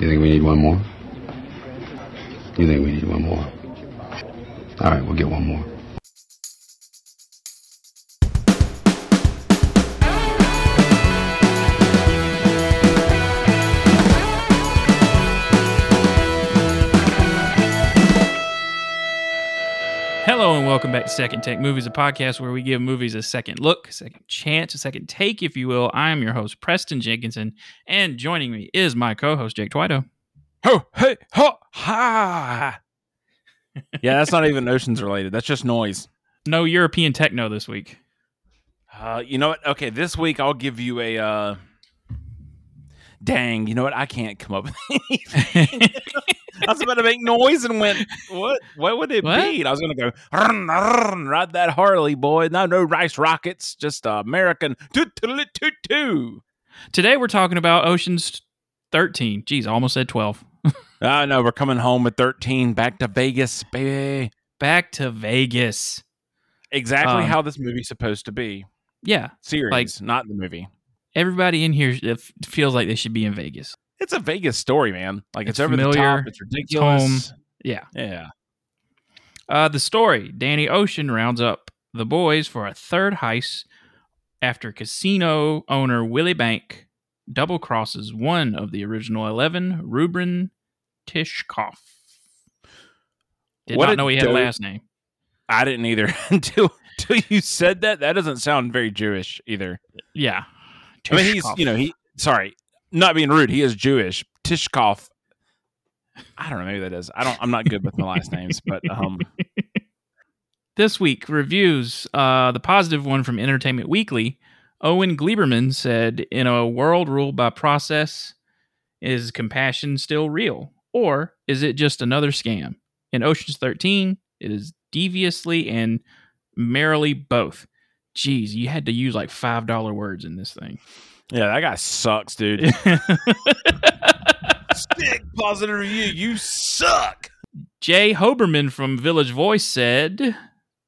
You think we need one more? You think we need one more? All right, we'll get one more. Welcome back to Second Take Movies, a podcast where we give movies a second look, a second chance, a second take, if you will. I am your host, Preston Jenkinson, and joining me is my co-host, Jake Twido. Ho, hey, ho, ha. yeah, that's not even oceans related. That's just noise. No European techno this week. Uh, you know what? Okay, this week I'll give you a. Uh, dang, you know what? I can't come up with anything. I was about to make noise and went, what? What would it What? be? And I was going to go, "Run, run, ride that Harley, boy. No, no rice rockets, just uh, American. Today we're talking about Ocean's 13. Jeez, I almost said 12. I know we're coming home with 13, back to Vegas, baby. Back to Vegas. Exactly Um, how this movie's supposed to be. Yeah, Series, like- not the movie. everybody in here feels like they should be in Vegas. It's a Vegas story, man. Like It's it's, over the familiar, top. It's ridiculous. Yeah. Yeah. Uh, the story Danny Ocean rounds up the boys for a third heist after casino owner Willie Bank double crosses one of the original 11, Ruben Tishkoff. Did What not know he had a last name. I didn't either until until you said that. That doesn't sound very Jewish either. Yeah. I mean, he's you know he sorry, not being rude. He is Jewish. Tishkoff. I don't know Maybe that is. I don't. I'm not good with my last names, but um, This week, reviews. Uh, the positive one from Entertainment Weekly. Owen Gleiberman said, In a world ruled by process, is compassion still real? Or is it just another scam? In Ocean's 13, it is deviously and merrily both. Jeez, you had to use like $5 words in this thing. Yeah, that guy sucks, dude. Stick positive review. You suck. Jay Hoberman from Village Voice said,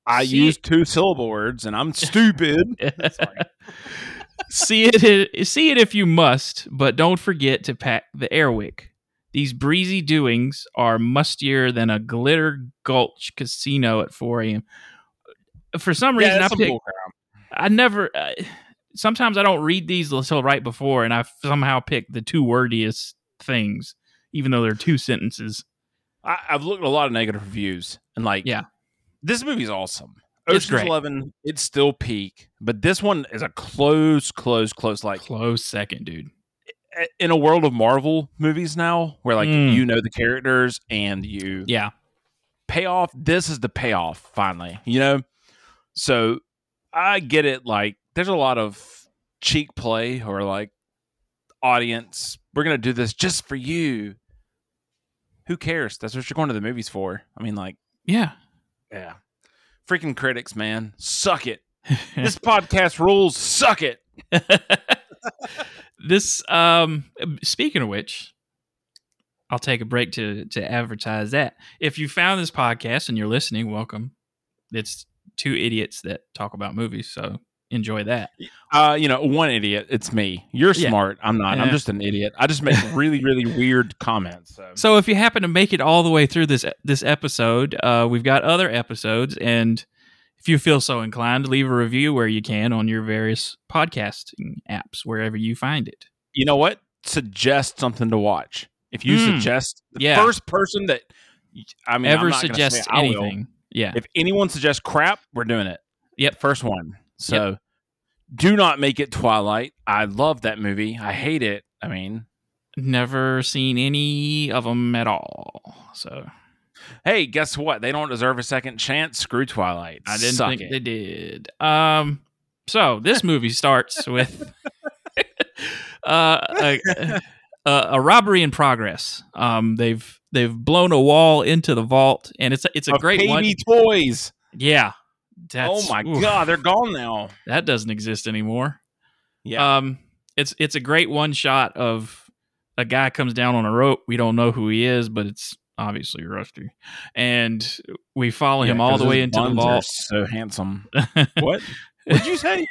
I See- used two syllable words, and I'm stupid. see it see it if you must, but don't forget to pack the airwick. These breezy doings are mustier than a glitter gulch casino at 4 a.m. For some reason, yeah, I that's pick. I never. Uh, sometimes I don't read these until right before, and I somehow pick the two wordiest things, even though they're two sentences. I, I've looked at a lot of negative reviews, and like, Yeah. this movie's awesome. It's Ocean's great. Eleven, it's still peak, but this one is a close, close, close. Like Close second, dude. in a world of Marvel movies now, where like Mm. you know the characters and you Yeah, payoff. This is the payoff finally, you know. So I get it. Like, there's a lot of cheek play or like audience. We're gonna do this just for you. Who cares? That's what you're going to the movies for. I mean, like, yeah. yeah, freaking critics, man, suck it. This podcast rules. Suck it. this um speaking of which i'll take a break to to advertise that if you found this podcast and you're listening welcome it's two idiots that talk about movies so enjoy that Uh, you know, one idiot. It's me. You're Yeah. smart. I'm not. I'm just an idiot. I just make really, really weird comments. So. so if you happen to make it all the way through this this episode uh we've got other episodes and if you feel so inclined leave a review where you can on your various podcasting apps wherever you find it you know what? Suggest something to watch. If you Hmm. suggest the Yeah. first person that, I mean, ever not gonna suggest say I will. anything yeah If anyone suggests crap, we're doing it. Yep. First one. So do not make it Twilight. I love that movie. I hate it. I mean, never seen any of them at all so hey, guess what? They don't deserve a second chance. Screw Twilight. I didn't Suck think it. they did. Um, so this movie starts with uh, a, a, a robbery in progress. Um, they've they've blown a wall into the vault, and it's a, it's a Of great one. Toys. Yeah. Oh my oof, god, they're gone now. that doesn't exist anymore. Yeah. Um, it's it's a great one shot of a guy comes down on a rope. We don't know who he is, but it's obviously Rusty, and we follow him all the way into the vault. So handsome. what? What'd you say?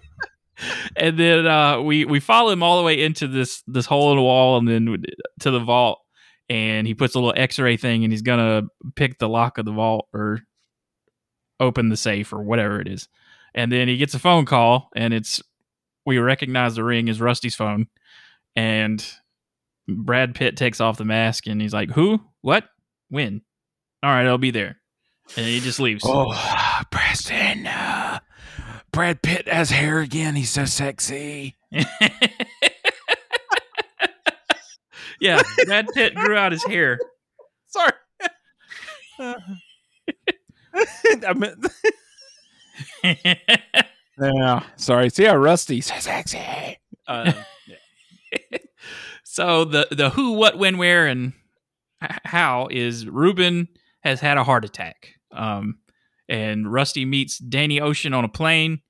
and then uh, we we follow him all the way into this this hole in the wall, and then to the vault. And he puts a little X-ray thing, and he's gonna pick the lock of the vault or open the safe or whatever it is. And then he gets a phone call, and it's we recognize the ring as Rusty's phone, and Brad Pitt takes off the mask, and he's like, "Who? What? When? All right, I'll be there." And he just leaves. Oh, Preston. Uh, Brad Pitt has hair again. He's so sexy. yeah, Brad Pitt grew out his hair. Sorry. I meant, yeah. Sorry. See how rusty, so sexy. Uh, so the the who, what, when, where, and how is Ruben has had a heart attack. Um, and Rusty meets Danny Ocean on a plane,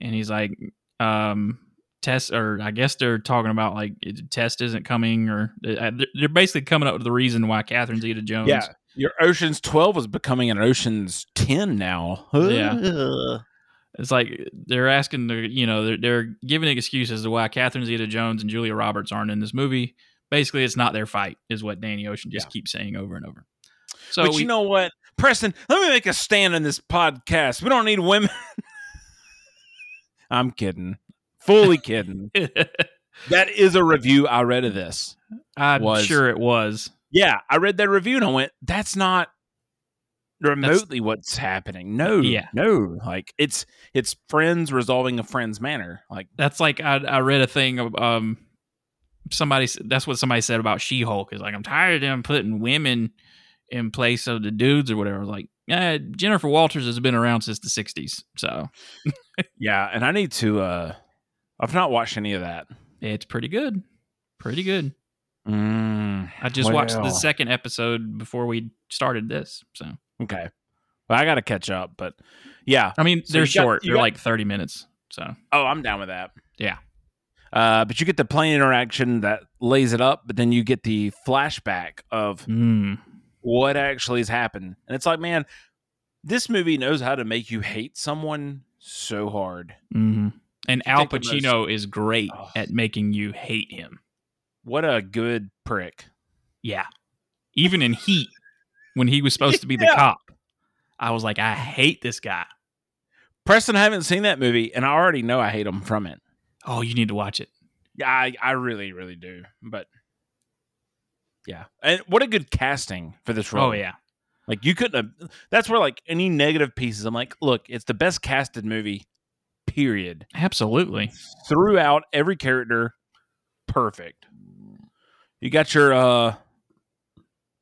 and he's like, um, test, or I guess they're talking about like test isn't coming, or uh, they're- they're basically coming up with the reason why Catherine Zeta Jones. yeah. Your Ocean's 12 is becoming an Ocean's 10 now. Yeah. It's like they're asking the, you know, they're, they're giving excuses to why Catherine Zeta Jones and Julia Roberts aren't in this movie. Basically, it's not their fight, is what Danny Ocean just Yeah. keeps saying over and over. So but we, you know what? Preston, let me make a stand in this podcast. We don't need women. I'm kidding. Fully kidding. that is a review I read of this. I'm was- sure it was. Yeah, I read that review and I went, that's not remotely what's happening. No. Yeah. No. Like it's it's friends resolving a friend's manner. Like That's like I, I read a thing of um somebody that's what somebody said about She Hulk is like I'm tired of them putting women in place of the dudes or whatever. Like, yeah, Jennifer Walters has been around since the '60s, so yeah, and I need to uh I've not watched any of that. it's pretty good, pretty good. Mm, I just watched the second episode before we started this. So Okay. Well, I got to catch up, but yeah. I mean, So they're you got- short. they're got- like thirty minutes. So Oh, I'm down with that. Yeah. Uh, but you get the plane interaction that lays it up, but then you get the flashback of mm, what actually has happened. And it's like, man, this movie knows how to make you hate someone so hard. mhm. and Al think of those- Pacino is great Oh. at making you hate him. What a good prick. Yeah, even in Heat, when he was supposed to be the Yeah. cop, I was like, I hate this guy. Preston, I haven't seen that movie, and I already know I hate him from it. Oh, you need to watch it. Yeah, I, I really, really do. But yeah, and what a good casting for this oh, role. Oh yeah, Like you couldn't have that's where like any negative pieces, I'm like, look, it's the best casted movie, period. absolutely. Throughout every character, perfect. You got your uh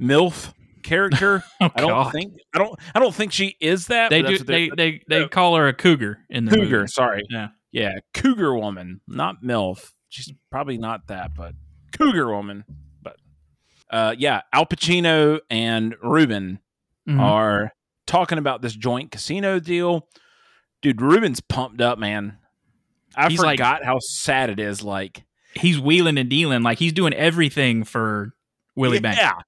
MILF character. Oh, I don't God. think I don't I don't think she is that. they do. They they they uh, call her a cougar in the cougar, movie. sorry. Yeah. Yeah, cougar woman, not MILF. She's probably not that, but cougar woman. But uh yeah, Al Pacino and Ruben Mhm. are talking about this joint casino deal. Dude, Ruben's pumped up, man. I He's like- forgot how sad it is. Like, He's wheeling and dealing like he's doing everything for Willie yeah, Banks.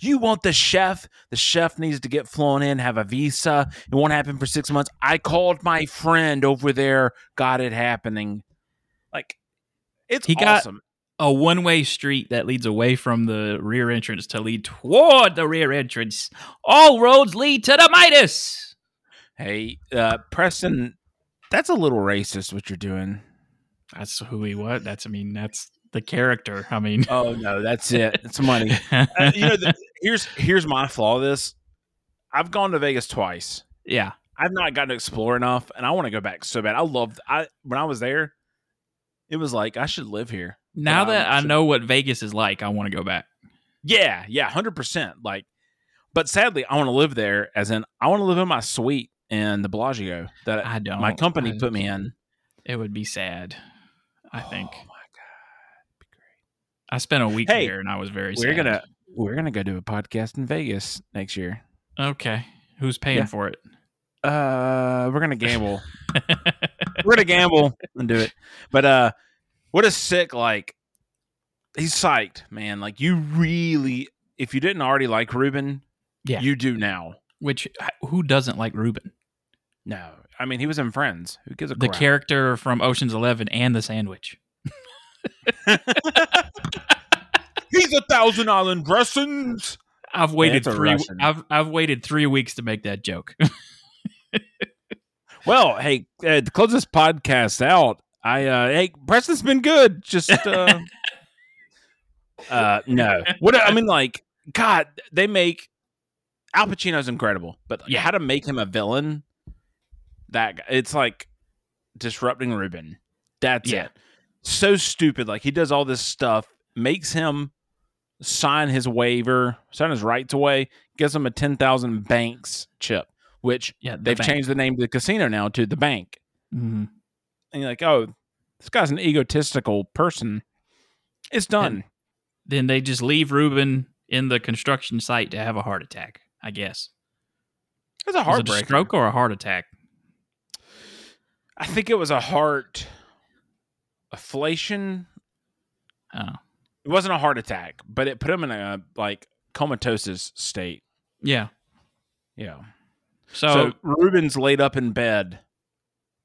You want the chef? The chef needs to get flown in, have a visa. It won't happen for six months. I called my friend over there, got it happening. Like, it's He got- awesome. a one way street that leads away from the rear entrance to lead toward the rear entrance. All roads lead to the Midas. Hey, uh, Preston, that's a little racist what you're doing. That's who he was. That's I mean that's the character. I mean, Oh no, that's it. It's money. uh, you know, the, here's here's my flaw. With this, I've gone to Vegas twice. yeah, I've not gotten to explore enough, and I want to go back so bad. I loved. I when I was there, it was like I should live here. now that I so- know what Vegas is like, I want to go back. Yeah, yeah, hundred percent. Like, but sadly, I want to live there. As in, I want to live in my suite in the Bellagio that I don't. my company I- put me in. It would be sad. I think Oh my god, be great. I spent a week Hey, there and I was very. We're sad. gonna we're gonna go do a podcast in Vegas next year. Okay, who's paying Yeah. for it? Uh, we're gonna gamble. we're gonna gamble and do it. But uh, what a sick like. He's psyched, man. Like you really, if you didn't already like Ruben, Yeah. you do now. Which who doesn't like Ruben? No, I mean he was in Friends. Who gives a The crap? character from Ocean's Eleven and the sandwich. He's a Thousand Island dressings. I've waited it's three. I've I've waited three weeks to make that joke. Well, hey, uh, to close this podcast out, I uh hey, Preston's been good. Just uh uh no. What I mean like god, they make Al Pacino's incredible, but Yeah. how to make him a villain that guy, it's like disrupting Ruben. That's Yeah. it. So stupid like he does all this stuff, makes him sign his waiver, sign his rights away, gives him a 10,000 banks chip, which yeah, the they've bank. changed the name of the casino now to the bank. Mhm. And you're like, oh, this guy's an egotistical person. It's done. Then they just leave Ruben in the construction site to have a heart attack. I guess. it's a Was it a heartbreak. stroke or a heart attack? I think it was a heart afflation. Oh, It wasn't a heart attack, but it put him in a like comatose state. yeah. Yeah. So, So, Ruben's laid up in bed,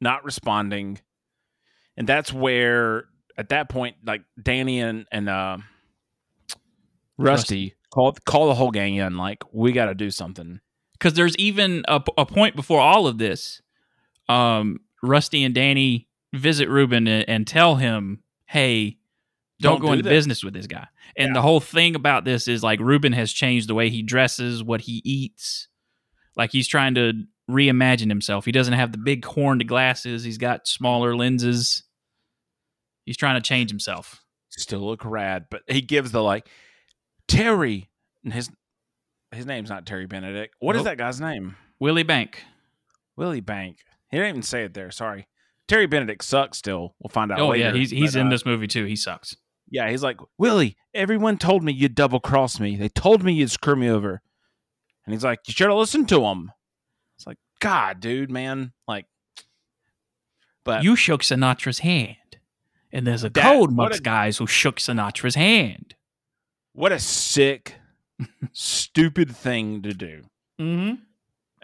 not responding, and that's where at that point, like Danny and and uh, Rusty call call the whole gang in. Like we got to do something. because there's even a, a point before all of this, um, Rusty and Danny visit Ruben and, tell him, "Hey, don't, Don't go do into this." business with this guy." And Yeah. the whole thing about this is like Ruben has changed the way he dresses, what he eats. Like he's trying to reimagine himself. He doesn't have the big horned glasses. He's got smaller lenses. He's trying to change himself. Still look rad, but he gives the like Terry. And his his name's not Terry Benedict. What is Nope. that guy's name? Willie Bank. Willie Bank. He didn't even say it there. Sorry. Terry Benedict sucks. Still, we'll find out. Oh later, yeah, he's he's but, in uh, this movie too. He sucks. Yeah, he's like, Willie, everyone told me you'd double cross me. They told me you'd screw me over. And he's like, You should have listened to him. It's like, God, dude, man. Like, but you shook Sinatra's hand, and there's a That- code amongst a- guys who shook Sinatra's hand. what a sick, stupid thing to do. Mm-hmm.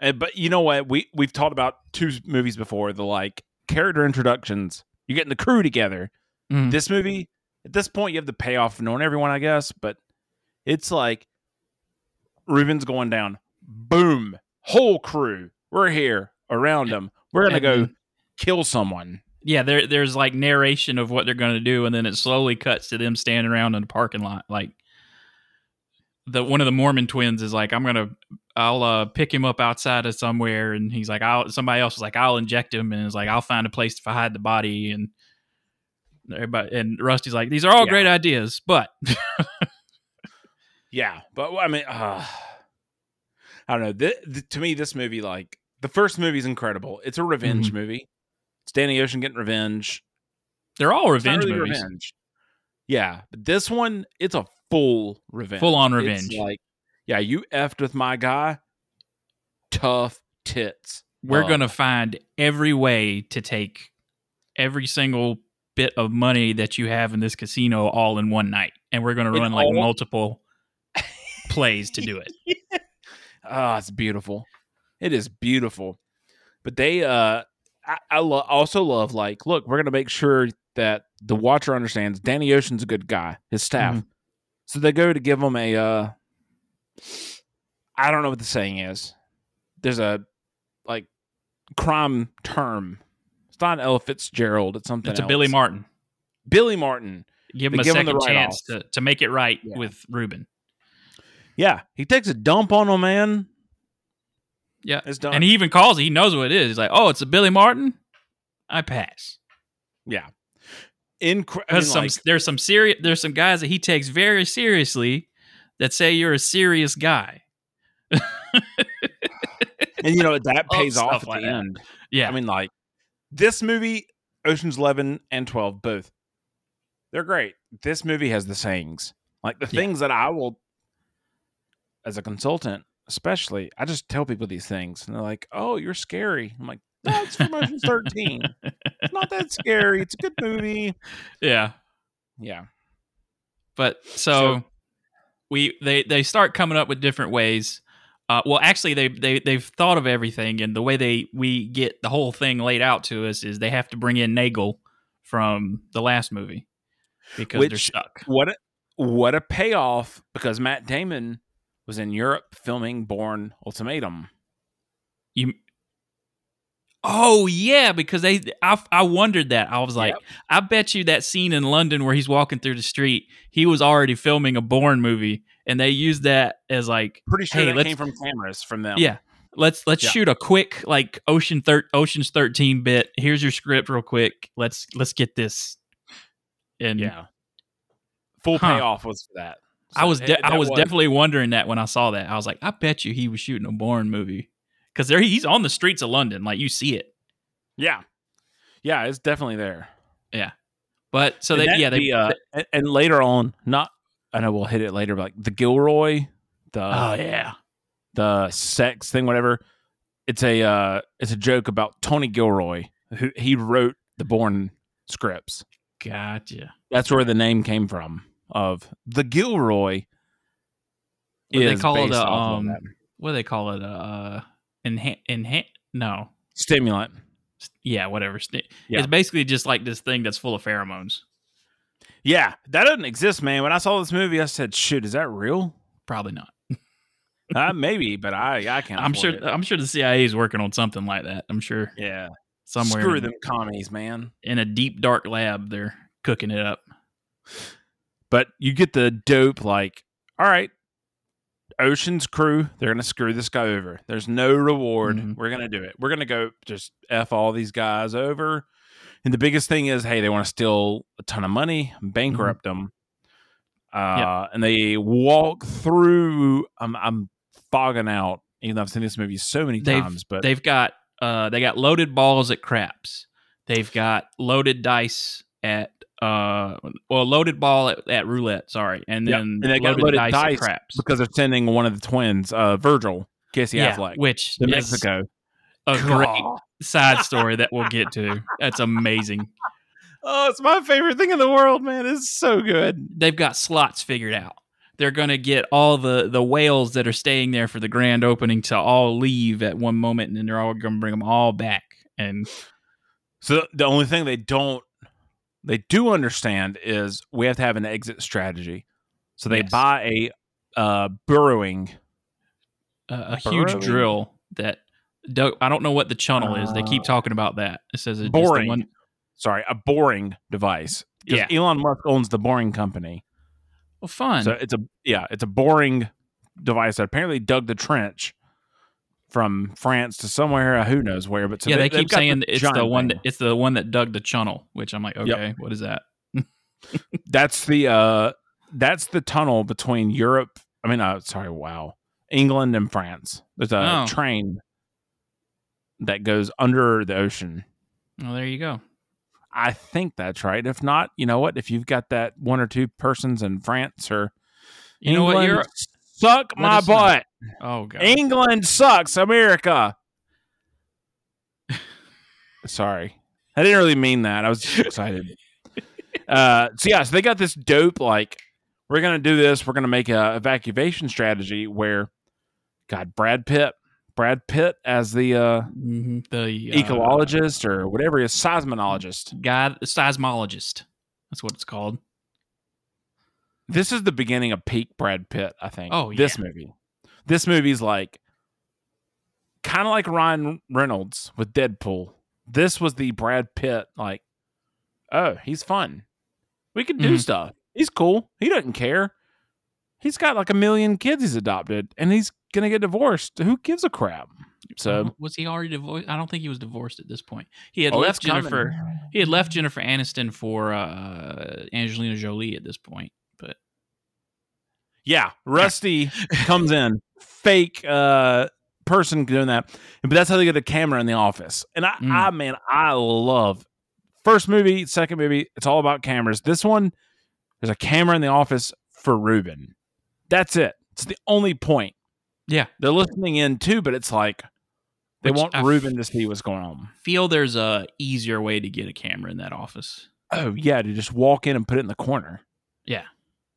Uh, but you know what? We we've talked about two movies before. The like character introductions. You're getting the crew together. Mhm. This movie, at this point, you have the payoff of knowing everyone, I guess. But it's like Ruben's going down. Boom! Whole crew. We're here around him. We're gonna And go kill someone. Yeah, there there's like narration of what they're going to do, and then it slowly cuts to them standing around in the parking lot. Like the one of the Mormon twins is like, "I'm gonna, I'll uh, pick him up outside of somewhere," and he's like, "I'll." Somebody else was like, "I'll inject him," and it's like, "I'll find a place to hide the body." And everybody and Rusty's like, "These are all Yeah. great ideas, but Yeah, but I mean, uh, I don't know. Th- th- to me, this movie, like the first movie, is incredible. It's a revenge Mm-hmm. movie. It's Danny Ocean getting revenge. they're all revenge really movies." revenge. Yeah, but this one, it's a full revenge. Full-on It's revenge. like, yeah, you effed with my guy. Tough tits. we're Uh, going to find every way to take every single bit of money that you have in this casino all in one night and we're going to run like all- multiple plays to do it Oh, it's beautiful. It is beautiful. But they uh I, I lo- also love like, look, we're gonna make sure that the watcher understands Danny Ocean's a good guy, his staff. Mm-hmm. So they go to give him a uh I don't know what the saying is. There's a like crime term. It's not Ella Fitzgerald, it's something it's a billy martin Billy Martin. give They him a give him the second write-off. chance to, to make it right Yeah. with ruben Yeah. He takes a dump on him, man. yeah It's done. and he even calls it he knows what it is he's like oh it's a billy martin i pass yeah. Incre- I mean, some like- there's some serious there's some guys that he takes very seriously that say you're a serious guy and you know that pays off at like the that. end. yeah I mean, like this movie, Ocean's Eleven and Twelve, both they're great. This movie has the sayings, like the Yeah. things that I will, as a consultant, especially, I just tell people these things, and they're like, "Oh, you're scary." I'm like, "That's from Ocean's 13. It's not that scary. It's a good movie." yeah Yeah, But so, So- we they they start coming up with different ways. Uh, well, actually, they they they've thought of everything, and the way they we get the whole thing laid out to us is they have to bring in Nagel from the last movie because they're Which- stuck. What a, what a payoff because Matt Damon was in Europe filming Bourne Ultimatum. You. Oh yeah, because they I, I wondered that I was like Yep. I bet you that scene in London where he's walking through the street he was already filming a Bourne movie and they used that as like Pretty sure Hey, that came from cameras from them. yeah let's let's Yeah. shoot a quick like Ocean thir- Ocean's thirteen bit here's your script real quick let's let's get this and yeah. Full Huh. payoff was for that. I So was it- de- I that was definitely wondering that when I saw that I was like I bet you he was shooting a Bourne movie because there he's on the streets of London like you see it yeah, yeah. It's definitely there. Yeah, but so And they yeah they the, uh, and, and later on, not I know we'll hit it later, but like the Gilroy, the oh yeah the sex thing, whatever. It's a uh, it's a joke about Tony Gilroy, who he wrote the Bourne scripts. gotcha. That's where the name came from. Of the Gilroy. What they call it, uh, um, what do they call it? Uh, enhan enhan no, stimulant. yeah, whatever. Yeah. It's basically just like this thing that's full of pheromones. Yeah, that doesn't exist, man. When I saw this movie, I said, "Shoot, is that real?" Probably not. uh, maybe, but I I can't. I'm sure. it. I'm sure the CIA is working on something like that. I'm sure Yeah, somewhere Screw in, them commies, man. in a deep dark lab they're cooking it up. But you get the dope. Like, all right, Ocean's crew, they're gonna screw this guy over. There's no reward. Mhm. We're gonna do it. We're gonna go just f all these guys over. And the biggest thing is, hey, they want to steal a ton of money, bankrupt them, uh, and they walk through. I'm I'm fogging out, even though I've seen this movie so many They've- times. But They've got uh they got loaded balls at craps. They've got loaded dice at uh well loaded ball at, at roulette. Sorry, and Yep, then and they got loaded, loaded dice, dice craps. because they're sending one of the twins, uh, Virgil Casey yeah, Affleck, which to Mexico. a great side story that we'll get to. That's amazing. Oh, it's my favorite thing in the world, man. It's so good. They've got slots figured out. They're going to get all the the whales that are staying there for the grand opening to all leave at one moment, and then they're all going to bring them all back. And So the only thing they don't, they do understand is we have to have an exit strategy. So they Yes. buy a uh, burrowing. a, a huge drill that I don't know what the channel is. They keep Uh, talking about that. It says it's boring. one- Sorry, a boring device. Yeah. Elon Musk owns the Boring Company. Well, fun. So it's a yeah, it's a boring device that apparently dug the trench from France to somewhere, uh, who knows where. But so yeah, they, they've keep saying this it's the one. That, it's the one that dug the channel. Which I'm like, Yep. okay, what is that? That's the uh that's the tunnel between Europe. I mean, uh, sorry, wow, England and France. There's a Oh. train that goes under the ocean. Well, there you go. I think that's right. If not, you know what? If you've got that one or two persons in France or You know what? England, You're. suck my butt. know. Oh god. England sucks. America. Sorry, I didn't really mean that. I was just excited. uh, so yeah, so they got this dope. Like, we're gonna do this. We're gonna make a evacuation strategy where, God, Brad Pitt, Brad Pitt as the uh, Mhm. The uh, ecologist or whatever he is, seismologist. God, seismologist. That's what it's called. This is the beginning of peak Brad Pitt. I think. Oh, yeah. this movie. This movie's like kind of like Ryan Reynolds with Deadpool. This was the Brad Pitt like, oh, he's fun. We could do Mhm. stuff. He's cool. He doesn't care. He's got like a million kids he's adopted, and he's gonna get divorced. Who gives a crap? So was he already divorced? I don't think he was divorced at this point. He had Oh, left it's coming. Jennifer. He had left Jennifer Aniston for uh, Angelina Jolie at this point. But Yeah, Rusty comes in, fake uh person doing that, but that's how they get a camera in the office. And I, Mm. I man, I love first movie, second movie. It's all about cameras. This one, there's a camera in the office for Ruben. That's it. It's the only point. yeah, They're listening in too, but it's like they Which want I Ruben to see what's going on. feel there's a easier way to get a camera in that office. Oh yeah, to just walk in and put it in the corner. Yeah,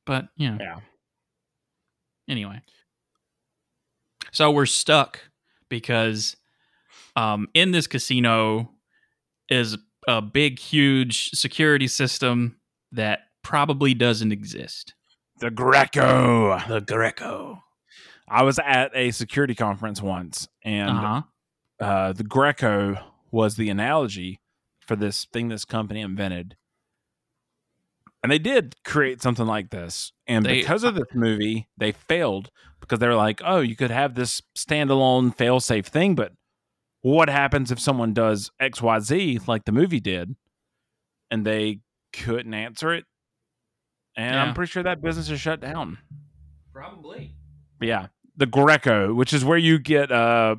but you know, Yeah. anyway. So we're stuck because um, in this casino is a big, huge security system that probably doesn't exist. The Greco. The Greco. I was at a security conference once, and Uh-huh. uh, the Greco was the analogy for this thing this company invented. And they did create something like this. And They- because of this movie, they failed because they were like, oh, you could have this standalone fail safe thing, but what happens if someone does XYZ like the movie did? And they couldn't answer it. And Yeah. I'm pretty sure that business is shut down. Probably. But yeah, the Greco, which is where you get uh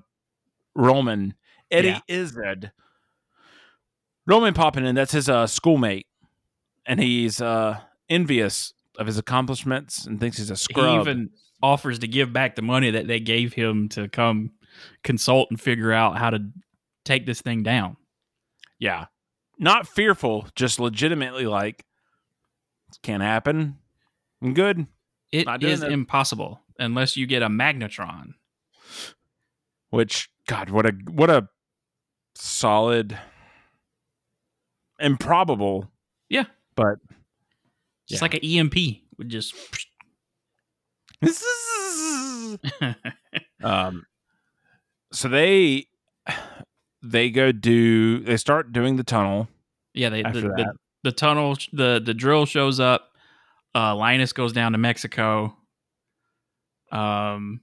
Roman Eddie Yeah. Izzard. Roman popping in, that's his uh schoolmate, and he's uh envious of his accomplishments and thinks he's a He scrub. even offers to give back the money that they gave him to come consult and figure out how to take this thing down. yeah, not fearful, just legitimately like this can't happen. I'm good. It is it. impossible unless you get a magnetron. Which God, what a what a solid, improbable. Yeah. But Just Yeah. like an EMP would just um so they they go do they start doing the tunnel Yeah, they, the, the the tunnel the the drill shows up. Uh Linus goes down to Mexico. Um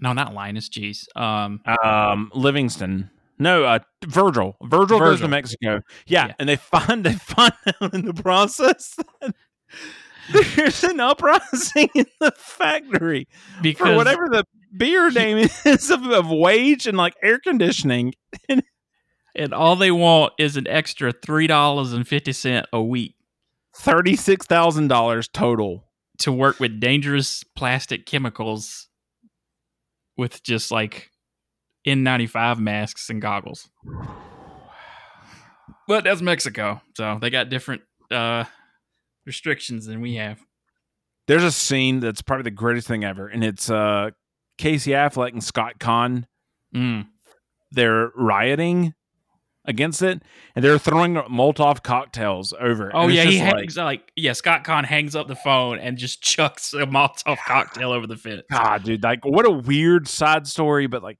No, not Linus, jeez. Um um livingston no uh virgil. Virgil, goes to mexico. Yeah, Yeah. and they find they find out in the process that there's an uprising in the factory because for whatever the beer name is of, of wage and like air conditioning. And all they want is an extra three dollars and fifty cent a week. $36000 total. To work with dangerous plastic chemicals with just like N95 masks and goggles. But that's Mexico, so they got different uh restrictions than we have. there's a scene that's probably the greatest thing ever and it's uh casey affleck and scott caan Mm. they're rioting against it and they're throwing molotov cocktails over it. Oh yeah, he just like, hangs like yeah. Scott Caan hangs up the phone and just chucks a Molotov cocktail over the fence. god dude like what a weird side story but like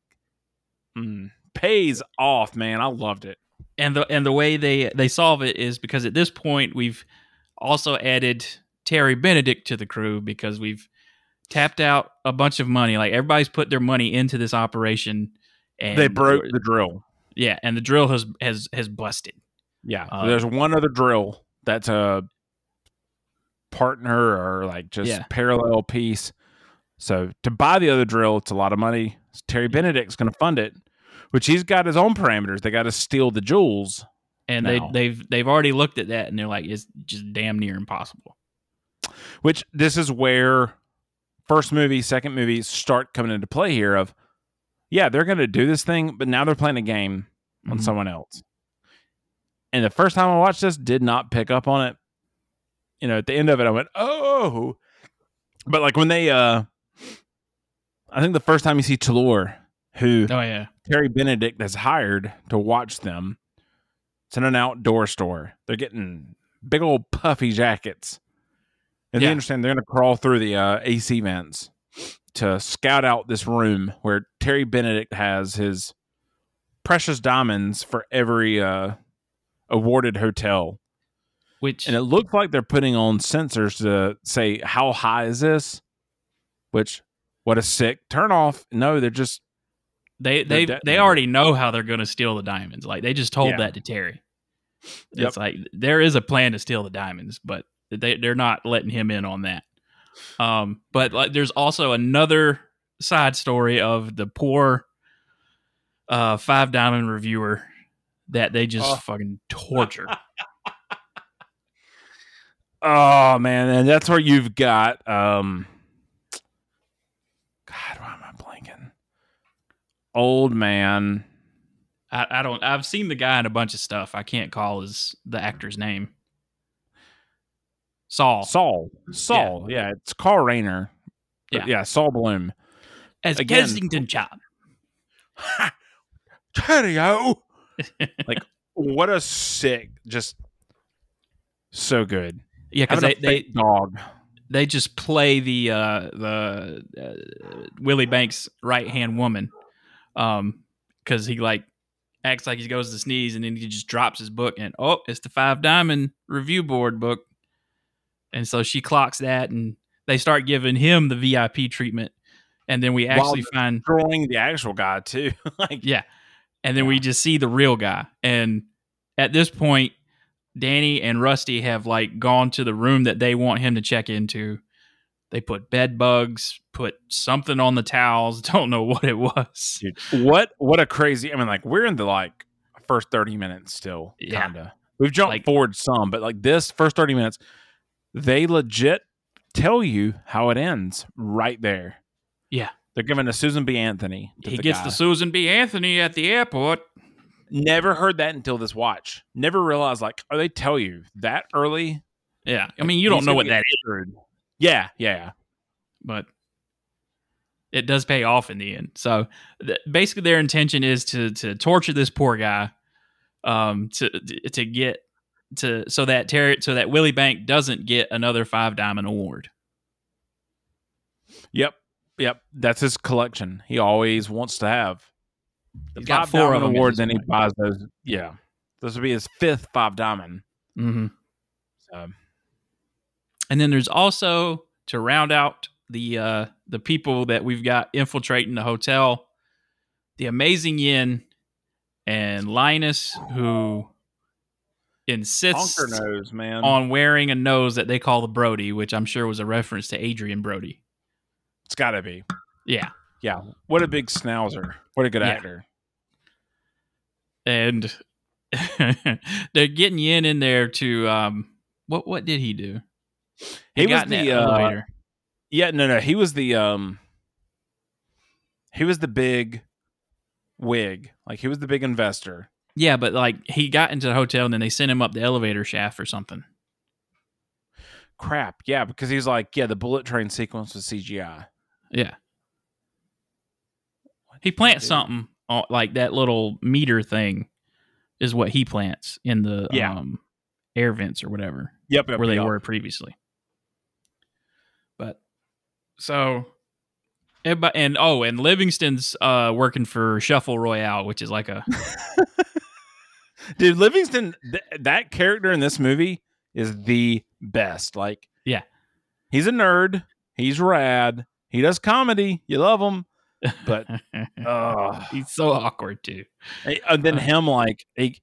mm, pays off man i loved it and the and the way they they solve it is because at this point we've also added Terry Benedict to the crew because we've tapped out a bunch of money. Like everybody's put their money into this operation, and they broke the drill yeah, and the drill has has has busted. yeah Uh, there's one other drill that's a partner or like just Yeah. parallel piece so to buy the other drill it's a lot of money terry benedict's going to fund it which he's got his own parameters they got to steal the jewels And No. they they've they've already looked at that and they're like, it's just damn near impossible. which this is where first movie second movie start coming into play here of yeah they're going to do this thing but now they're playing a game on Mhm. someone else and the first time i watched this did not pick up on it you know at the end of it i went oh but like when they uh i think the first time you see Talor, who Oh yeah, terry benedict has hired to watch them it's in an outdoor store they're getting big old puffy jackets and Yeah. they understand they're going to crawl through the uh, AC vents to scout out this room where Terry Benedict has his precious diamonds for every uh, awarded hotel. which And it looks like they're putting on sensors to say, how high is this? Which, what a sick turnoff. No, they're just, they they they're they already know how they're going to steal the diamonds. Like they just told Yeah. that to Terry. Yep. It's like there is a plan to steal the diamonds, but they they're not letting him in on that. Um, but like there's also another side story of the poor uh five diamond reviewer that they just Oh. fucking torture. oh man. And that's where you've got, um, God, why am I blanking? Old man. I, I don't I've seen the guy in a bunch of stuff. I can't call his the actor's name. Saul. Saul. Saul. Yeah, it's Carl Reiner. Yeah. yeah, Saul Bloom. as again- Kensington Chubb. Teddy-o. like what a sick, just so good. Yeah, because they, a they dog. They just play the uh, the uh, Willie Banks right hand woman, um, because he like acts like he goes to sneeze and then he just drops his book and oh, it's the Five Diamond Review Board book, and so she clocks that and they start giving him the VIP treatment, and then we While actually find Destroying the actual guy too. like yeah. And then we just see the real guy. And at this point, Danny and Rusty have like gone to the room that they want him to check into. They put bed bugs, put something on the towels. Don't know what it was. dude, what what a crazy I mean, like we're in the like first 30 minutes still. Yeah. Kinda. We've jumped Like- forward some, but like this first 30 minutes, they legit tell you how it ends right there. Yeah. They're giving a Susan B. Anthony. to He the gets guy. the Susan B. Anthony at the airport. Never heard that until this watch. Never realized like, oh, they tell you that early. Yeah. I mean, you don't know what that is, yeah, yeah. but it does pay off in the end. So th- basically, their intention is to to torture this poor guy, um, to to get to so that Terry so that Willie Bank doesn't get another five diamond award. Yep. Yep. That's his collection. He always wants to have. The He's got four of diamond them awards, and he buys those. Yeah, this would be his fifth five diamond. Mm-hmm. So And then there's also to round out the uh, the people that we've got infiltrating the hotel, the amazing Yen and Linus, who insists nose, man. on wearing a nose that they call the Brody, which I'm sure was a reference to Adrien Brody. it's got to be. Yeah, Yeah. What a big schnauzer. What a good Yeah. actor. and they're getting Yen in there to um, what what did he do? He was got in the uh, yeah. No, no. He was the um. He was the big wig. Like he was the big investor. Yeah, but like he got into the hotel and then they sent him up the elevator shaft or something. Crap. Yeah, because he's like, yeah, the bullet train sequence was CGI. Yeah. He plants something on, like that little meter thing is what he plants in the Yeah. um, air vents or whatever Yep. yep where they yep. were previously. But so everybody and oh and Livingston's uh working for Shuffle Royale, which is like a Dude, Livingston, th- that character in this movie is the best. Like, Yeah. he's a nerd. He's rad. He does comedy. You love him. But, uh, he's so awkward too. and then Uh. him, like, he,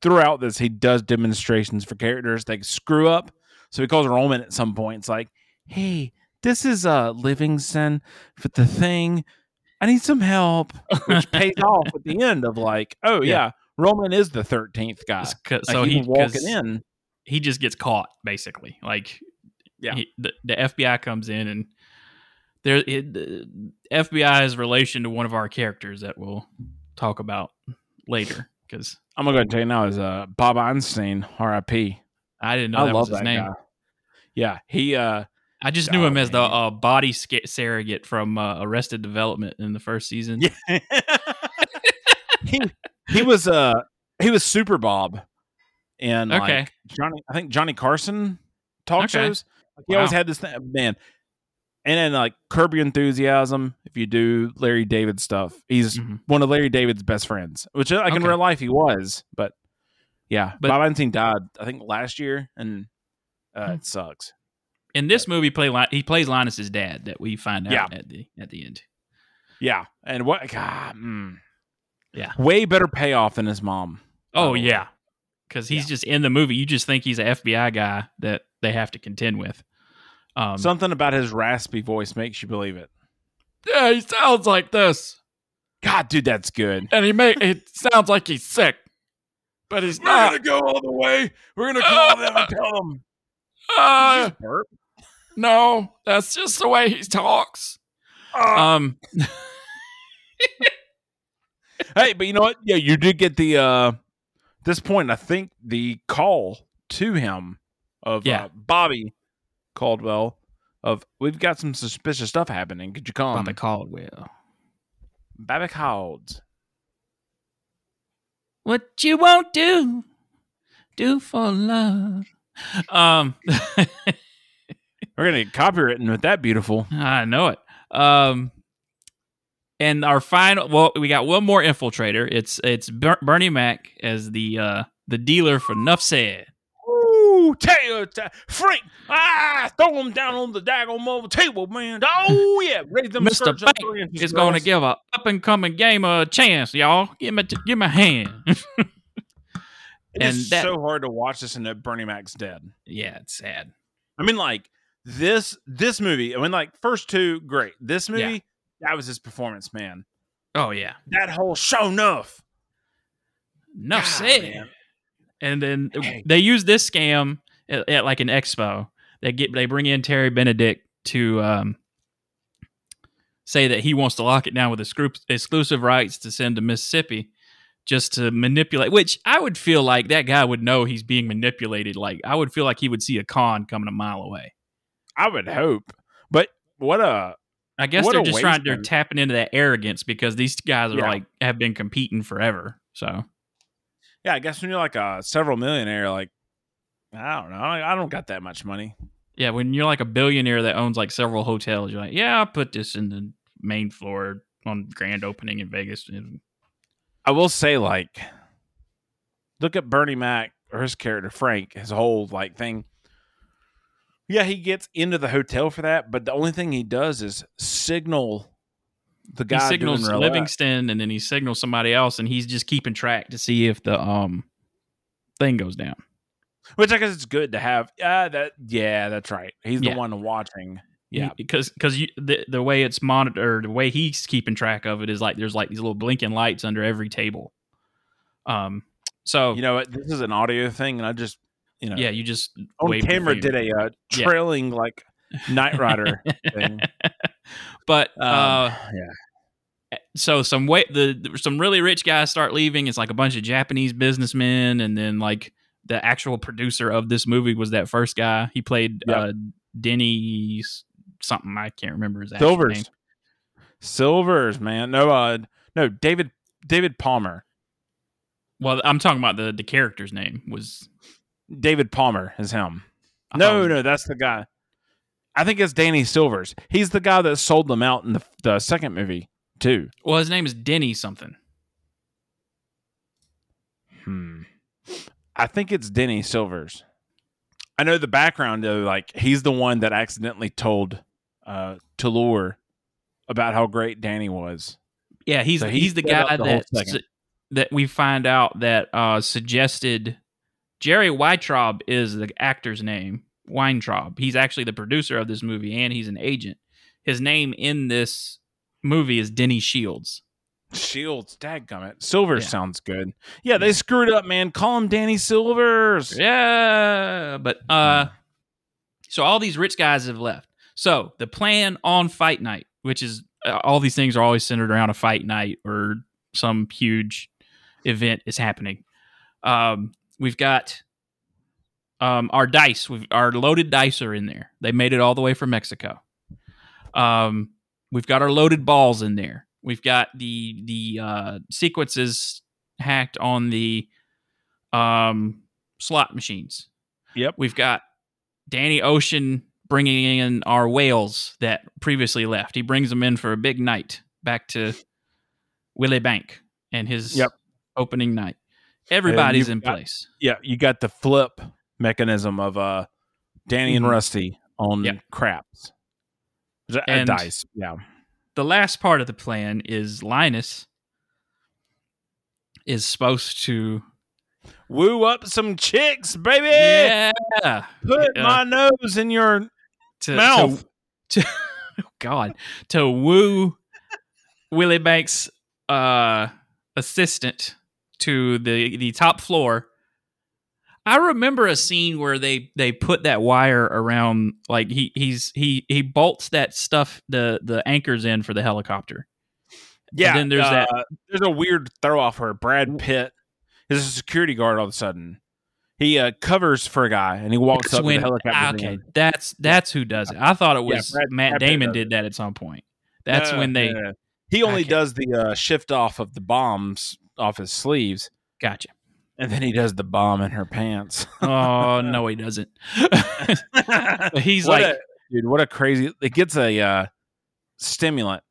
throughout this, he does demonstrations for characters that screw up. So he calls Roman at some point. It's like, hey, this is uh, Livingston for the thing. I need some help, which pays off at the end of like, oh, Yeah. yeah, Roman is the 13th guy. Like so he, he can walk 'cause it in. he just gets caught basically. Like Yeah. he- the, the FBI comes in and there it, the FBI's relation to one of our characters that we'll talk about later because I'm gonna go ahead and tell you now is uh, Bob Einstein, R.I.P. I didn't know I that was his that name. guy. Yeah, he. uh I just knew Oh, him as the uh, body sca- surrogate from uh, Arrested Development in the first season. Yeah. he he was uh he was Super Bob, and Okay. like Johnny, I think Johnny Carson talk Okay. shows. He always had this thing, man. And then like Curb Your Enthusiasm. If you do Larry David stuff, he's Mhm. one of Larry David's best friends. Which uh, like in real life he was, but yeah, But- Bob Einstein died I think last year, and uh, Hmm. it sucks. In this movie, play he plays Linus's dad that we find out Yeah. at the at the end. Yeah, and what? God, mm. Yeah. way better payoff than his mom. Oh Oh, yeah, because he's Yeah. just in the movie. You just think he's an FBI guy that they have to contend with. Um, Something about his raspy voice makes you believe it. yeah, he sounds like this, God, dude, that's good. and he make it sounds like he's sick, but he's not. Gonna go all the way. We're gonna call them and tell them. Uh, no, that's just the way he talks. Um, hey, but you know what? Yeah, you did get the uh this point. I think the call to him of Yeah. uh, Bobby Caldwell of we've got some suspicious stuff happening. Could you come? Bobby Caldwell. Bobby Calds. What you won't do, do for love. Um, We're gonna get copywritten with that beautiful. I know it. Um, and our final, well, we got one more infiltrator. It's it's Ber- Bernie Mac as the uh the dealer for Nuff Said. Ooh, tell ta- Frank, ah, throw him down on the daggone mobile table, man. Oh yeah, raise them Mr. skirts Bank is going to give a up and coming gamer a chance, y'all. Give me give me a hand. It and is that- so hard to watch this and that Bernie Mac's dead. yeah, it's sad. I mean, like this this movie. I mean, like first two, great. This Yeah. movie, that was his performance, man. Oh yeah, That whole show enough. Enough God, Said. man. And then Dang. they use this scam at, at like an expo. They get they bring in Terry Benedict to um, say that he wants to lock it down with exclu- exclusive rights to send to Mississippi, just to manipulate. Which I would feel like that guy would know he's being manipulated. Like I would feel like he would see a con coming a mile away. I would hope, but what a I guess What they're just trying. They're tapping into that arrogance because these guys are Yeah. like have been competing forever. So yeah. I guess when you're like a several millionaire, like I don't know, I I don't got that much money. Yeah, when you're like a billionaire that owns like several hotels, you're like, yeah, I'll put this in the main floor on grand opening in Vegas. I will say, like, look at Bernie Mac or his character Frank, his whole like thing. Yeah, he gets into the hotel for that, but the only thing he does is signal the He signals. Livingston and then he signals somebody else, and he's just keeping track to see if the um thing goes down. which I guess it's good to have. Yeah, that yeah, that's right. He's the Yeah. one watching. Yeah, Yeah. because because the the way it's monitored, the way he's keeping track of it is like there's like these little blinking lights under every table. Um, so You know? This is an audio thing, and I just you know yeah, you just on camera did a uh, Yeah. trailing like Knight Rider thing. but Um, uh, yeah, so some way the some really rich guys start leaving. It's like a bunch of Japanese businessmen, and then like the actual producer of this movie was that first guy. He played Yep. uh, Denny something. I can't remember his Silvers, name. Silvers, man. No, uh, no, David David Paymer. Well, I'm talking about the the character's name was David Paymer is him. No, no, that's the guy. I think it's Danny Silvers. He's the guy that sold them out in the, the second movie too. Well, his name is Denny something. Hmm. I think it's Denny Silvers. I know the background though. Like he's the one that accidentally told uh, Toulour about how great Danny was. Yeah, he's So he he's the guy the that su- that we find out that uh, suggested Jerry Weintraub is the actor's name. Weintraub. He's actually the producer of this movie and he's an agent. His name in this movie is Denny Shields. Shields, dadgummit. Silvers Yeah. sounds good. Yeah, they screwed up, man. Call him Danny Silvers. Yeah, but uh, so all these rich guys have left. So the plan on fight night, which is uh, all these things are always centered around a fight night or some huge event is happening. Um, we've got um our dice. We've our loaded dice are in there. They made it all the way from Mexico. Um, we've got our loaded balls in there. We've got the the uh, sequences hacked on the um slot machines. Yep. We've got Danny Ocean bringing in our whales that previously left. He brings them in for a big night back to Willie Bank and his Yep. opening night. Everybody's in got- place. Yeah, you got the flip mechanism of uh Danny and Mhm. Rusty on Yeah. craps. Uh, And- dice. Yeah. The last part of the plan is Linus is supposed to Woo up some chicks, baby. yeah Put Yeah. my nose in your to, mouth. to, to oh God to woo Willie Banks' uh, assistant to the the top floor. I remember a scene where they they put that wire around like he he's he he bolts that stuff the the anchors in for the helicopter. yeah. then there's that- uh, There's a weird throw off where Brad Pitt is a security guard all of a sudden. he uh, covers for a guy and he walks That's up when- helicopter. ah, okay, van. that's that's who does it. I thought it Yeah, was Brad- Matt Brad Damon did that at some point. That's No, when they no, no. He only Okay. does the uh, shift off of the bombs off his sleeves, gotcha. And then he does the bomb in her pants. Oh no, he doesn't. He's What like, a- dude, what a crazy! It gets a uh, stimulant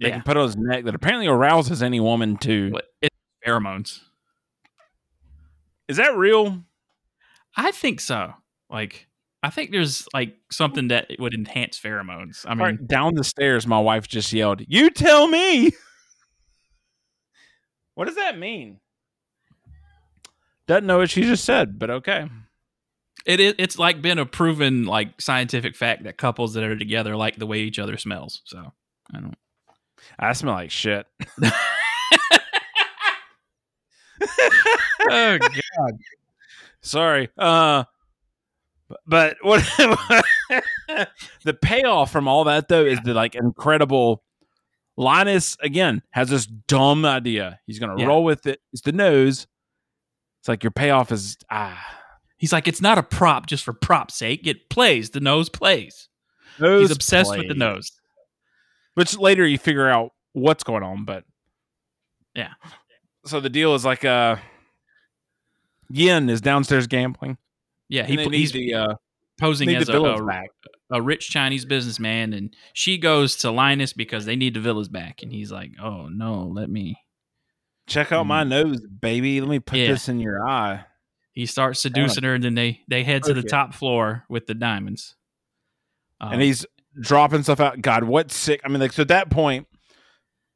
they Yeah. can put on his neck that apparently arouses any woman to it's pheromones. Is that real? I think so. Like, I think there's like something that would enhance pheromones. I mean, right, down the stairs, my wife just yelled, "You tell me." What does that mean? Doesn't know what she just said, but okay. it is. It's like been a proven like scientific fact that couples that are together like the way each other smells. So I don't. I smell like shit. Oh god. Sorry. Uh but- what the payoff from all that though is the like incredible Linus again has this dumb idea. He's gonna Yeah. roll with it. It's the nose. It's like your payoff is ah He's like, it's not a prop just for prop's sake. It plays. The nose plays. nose He's obsessed with the nose. Which later you figure out what's going on, but Yeah. So the deal is like uh Yen is downstairs gambling. Yeah, He pl- he's the uh posing as the a, a, a rich Chinese businessman, and she goes to Linus because they need the villas back, and he's like, "Oh no, let me." Check out my nose, baby. Let me put Mm. Yeah. this in your eye. He starts seducing her, and then they they head to the top floor with the diamonds. Um, and he's dropping stuff out. God, what sick? I mean, like, so at that point,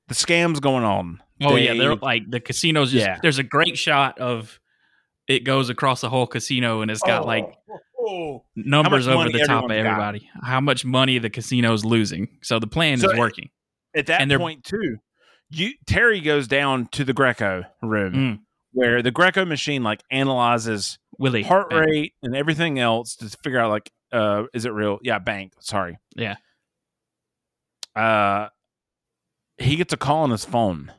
the scam's going on. oh yeah, They- they're like the casinos. Just, Yeah. there's a great shot of it goes across the whole casino, and it's got like oh. numbers over the top of everyone's got? everybody. How much money the casino's losing? So the plan So is working. at that And point too, you Terry goes down to the Greco room Mm. where the Greco machine like analyzes Willie, heart Bank. rate and everything else to figure out like uh is it real? Yeah, bank. Sorry. Yeah. Uh he gets a call on his phone.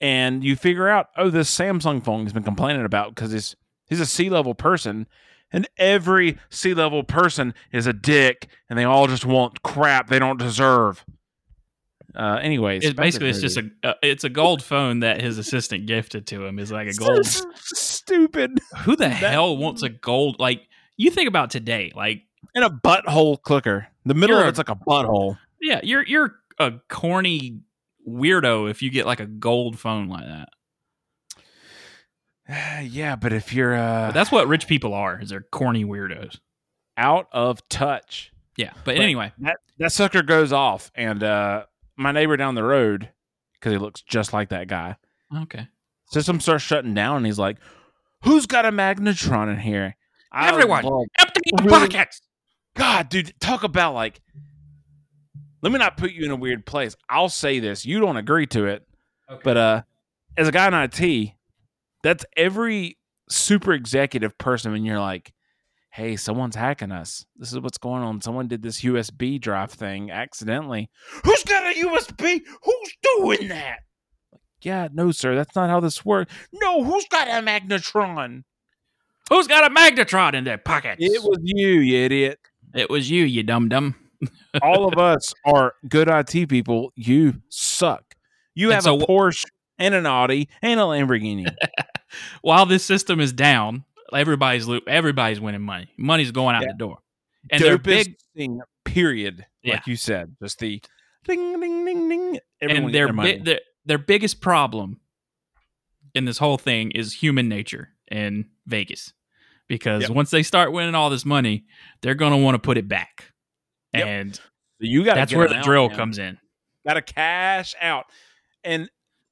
And you figure out, oh, this Samsung phone he's been complaining about because he's he's a C level person, and every C level person is a dick, and they all just want crap they don't deserve. Uh, anyways, It, basically, it's just a uh, it's a gold phone that his assistant gifted to him. Is like a gold. stupid Who the that- hell wants a gold? Like you think about today, like and a butthole clicker. The middle of it's like a butthole. yeah, you're you're a corny weirdo if you get like a gold phone like that. yeah, but if you're uh, But that's what rich people are. Is they're corny weirdos. out of touch, Yeah, but, But- anyway, that that sucker goes off, and uh, my neighbor down the road, because he looks just like that guy, okay. system starts shutting down, and he's like, "Who's got a magnetron in here?" Everyone. Empty your Really? pockets. God, dude, talk about like. Let me not put you in a weird place. I'll say this: you don't agree to it, but uh, as a guy in IT, that's every super executive person and you're like, "Hey, someone's hacking us. This is what's going on. Someone did this USB drive thing accidentally. Who's got a USB? Who's doing that?" Yeah, no, sir, that's not how this works. No, who's got a magnetron? Who's got a magnetron in their pockets? It was you, you idiot. It was you, you dum dum. all of us are good IT people. You suck. You have so a Porsche and an Audi and a Lamborghini. While this system is down, everybody's everybody's winning money. Money's going out Yeah. the door, and they're big. thing, period. Yeah. Like you said, just the ding, ding, ding, ding. Everyone and their, their bi- their their biggest problem in this whole thing is human nature in Vegas, because Yep. once they start winning all this money, they're gonna want to put it back, Yep. and So you got that's where the drill comes in. Got to cash out. And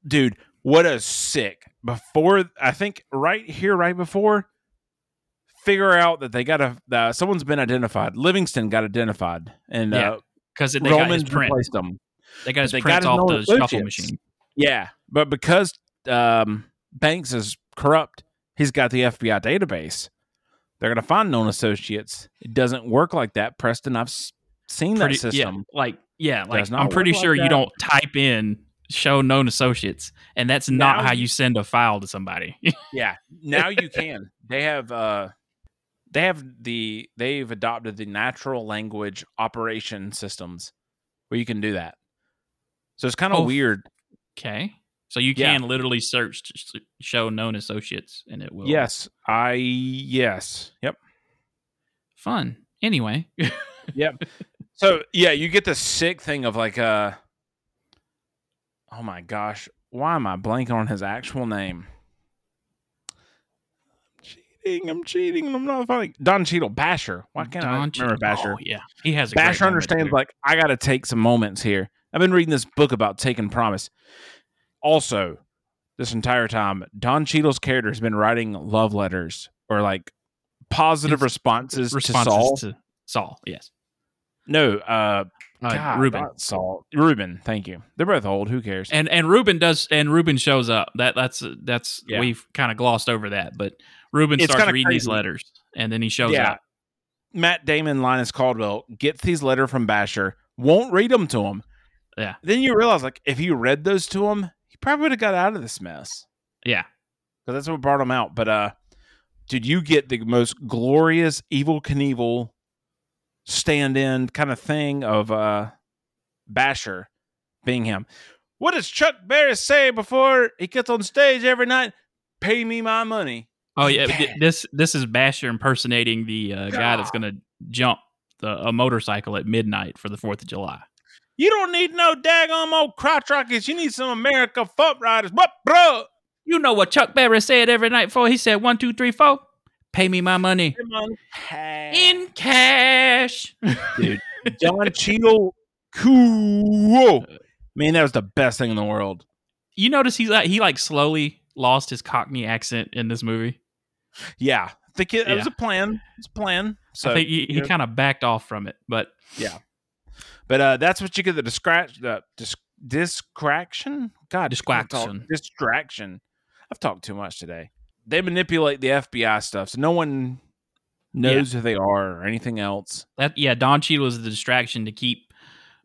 dude, what a sick before. I think right here, right before, figure out that they got a uh, someone's been identified. Livingston got identified, and Yeah. uh, Because they got print. replaced them. They got his they got prints off the shuffle machine. Yeah, but because um, Banks is corrupt, he's got the FBI database. They're gonna find known associates. It doesn't work like that, Preston. I've seen Pretty, that system. Yeah, like yeah, like I'm pretty work like sure you don't type in show known associates, and that's not Now how you- you send a file to somebody. Yeah. Now you can. They have uh they have the they've adopted the natural language operation systems where you can do that. So it's kind of Oh, weird. okay, so you Yeah. can literally search to show known associates, and it will. Yes. I yes. Yep. fun. Anyway, Yep. so yeah, you get the sick thing of like uh oh my gosh, why am I blanking on his actual name? Cheating, I'm cheating, I'm not funny. Don Cheadle, Basher. Why can't I Don remember Cheadle- Basher? Oh, yeah, he has a Basher understands like I got to take some moments here. I've been reading this book about taking promise. Also, this entire time, Don Cheadle's character has been writing love letters or like positive His responses, responses to Saul. to Saul. Yes, no, uh, uh, God, Reuben. Saul. Reuben, thank you. They're both old. Who cares? And and Reuben does and Reuben shows up. That that's that's Yeah. we've kind of glossed over that, but Reuben It's starts reading these letters, and then he shows Yeah. up. Matt Damon, Linus Caldwell gets these letter from Basher, won't read them to him. Yeah. Then you realize, like, if he read those to him, he probably would have got out of this mess. Yeah, because that's what brought him out. But uh, did you get the most glorious Evel Knievel stand-in kind of thing of uh Basher being him? What does Chuck Berry say before he gets on stage every night? Pay me my money. Oh yeah, but this this is Basher impersonating the uh, guy that's going to jump the, a motorcycle at midnight for the Fourth of July. You don't need no daggone old crotch rockets. You need some America foot riders. What, bro? You know what Chuck Berry said every night before? He said one, two, three, four. Pay me my money in cash. dude. Don Cheadle, cool. Man, that was the best thing in the world. you notice he like he like slowly lost his Cockney accent in this movie. Yeah, I think it, it was a plan. It's a plan. So, I think he, he kind of backed off from it, but yeah. but uh, that's what you get the distraction, the dis- distraction. God. Distraction. Distraction. I've talked too much today. They manipulate the FBI stuff, so no one knows who they are or anything else. that yeah, Don Cheadle is the distraction to keep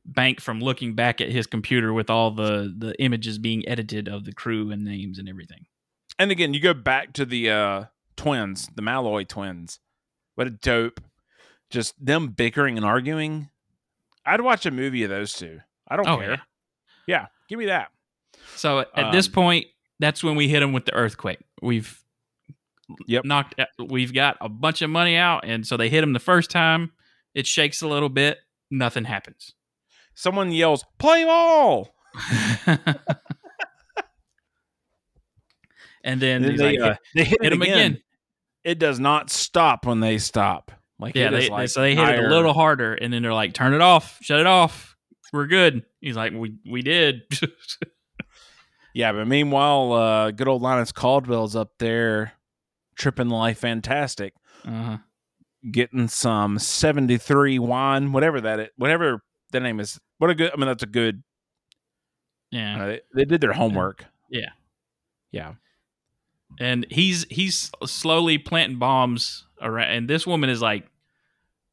Bank from looking back at his computer with all the the images being edited of the crew and names and everything. And again, you go back to the uh, twins, the Malloy twins. What a dope! Just them bickering and arguing. I'd watch a movie of those two. I don't Oh, care. yeah. yeah, give me that. So at this Um, point, that's when we hit him with the earthquake. We've Yep. knocked. uh, We've got a bunch of money out, and so they hit him the first time. It shakes a little bit. Nothing happens. Someone yells, "Play ball!" and then, And then they, like, uh, they hit, hit it him again. again. It does not stop when they stop. Like Yeah, they, like so they hit it a little harder, and then they're like, "Turn it off, shut it off. We're good." He's like, "We we did." Yeah, but meanwhile, uh, good old Linus Caldwell's up there tripping the life fantastic, uh-huh. getting some seventy three wine, whatever that is, whatever the name is. What a good. I mean, that's a good. Yeah, Uh, they, they did their homework. Yeah. Yeah. And he's he's slowly planting bombs around, and this woman is like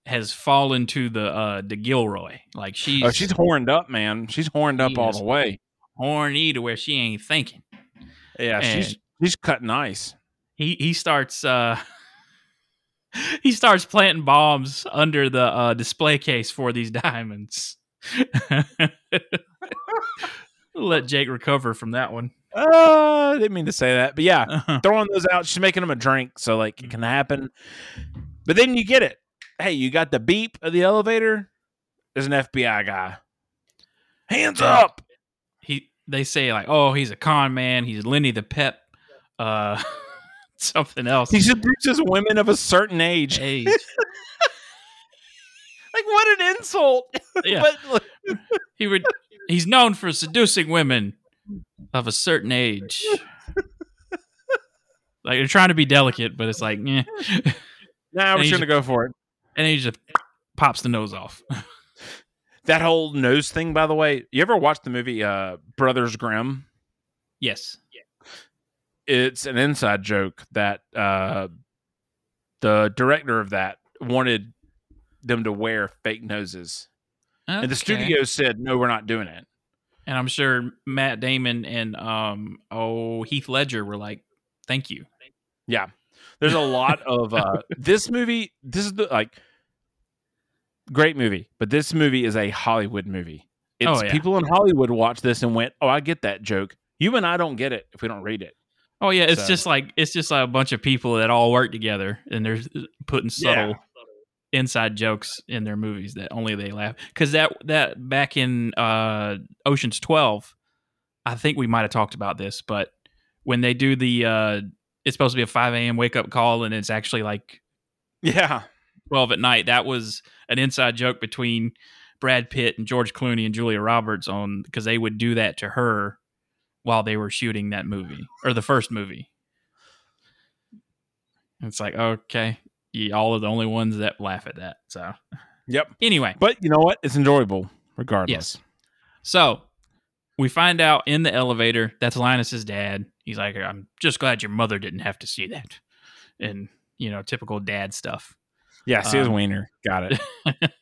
has fallen to the uh the Gilroy, like she's, oh, she's horned up, man. She's horned up all the way. horny to where she ain't thinking. Yeah, she's she's cutting ice. he he starts uh he starts planting bombs under the uh display case for these diamonds let jake recover from that one Uh, I didn't mean to say that, but yeah, Uh-huh. throwing those out. She's making them a drink, so like it can happen. But then you get it. Hey, you got the beep of the elevator. There's an FBI guy. Hands Yeah. up. he they say like oh he's a con man he's lenny the pep uh something else He seduces women of a certain age. age Like what an insult. yeah But he would he's known for seducing women of a certain age like they're trying to be delicate but it's like yeah now we're just gonna go for it. and he just pops the nose off. That whole nose thing, by the way. You ever watch the movie uh, Brothers Grimm? yes. It's an inside joke that uh, the director of that wanted them to wear fake noses. And the studio said, no, we're not doing it. And I'm sure Matt Damon and um oh Heath Ledger were like, "Thank you." Yeah. There's a lot of uh this movie this is the like great movie, but this movie is a Hollywood movie. It's Oh, yeah. people in Hollywood watch this and went, "Oh, I get that joke." You and I don't get it if we don't read it. Oh yeah, it's So- just like it's just like a bunch of people that all work together and they're putting subtle inside jokes in their movies that only they laugh. Because that that back in uh, Ocean's Twelve, I think we might have talked about this, but when they do the uh, it's supposed to be a five a.m. wake up call and it's actually like Yeah. twelve at night. That was an inside joke between Brad Pitt and George Clooney and Julia Roberts on because they would do that to her while they were shooting that movie or the first movie. It's like okay, y'all are the only ones that laugh at that. So Yep. anyway, But you know what? It's enjoyable regardless. Yes. so we find out in the elevator that's Linus's dad. He's like, I'm just glad your mother didn't have to see that, and you know, typical dad stuff. Yeah, see his Um, wiener. Got it.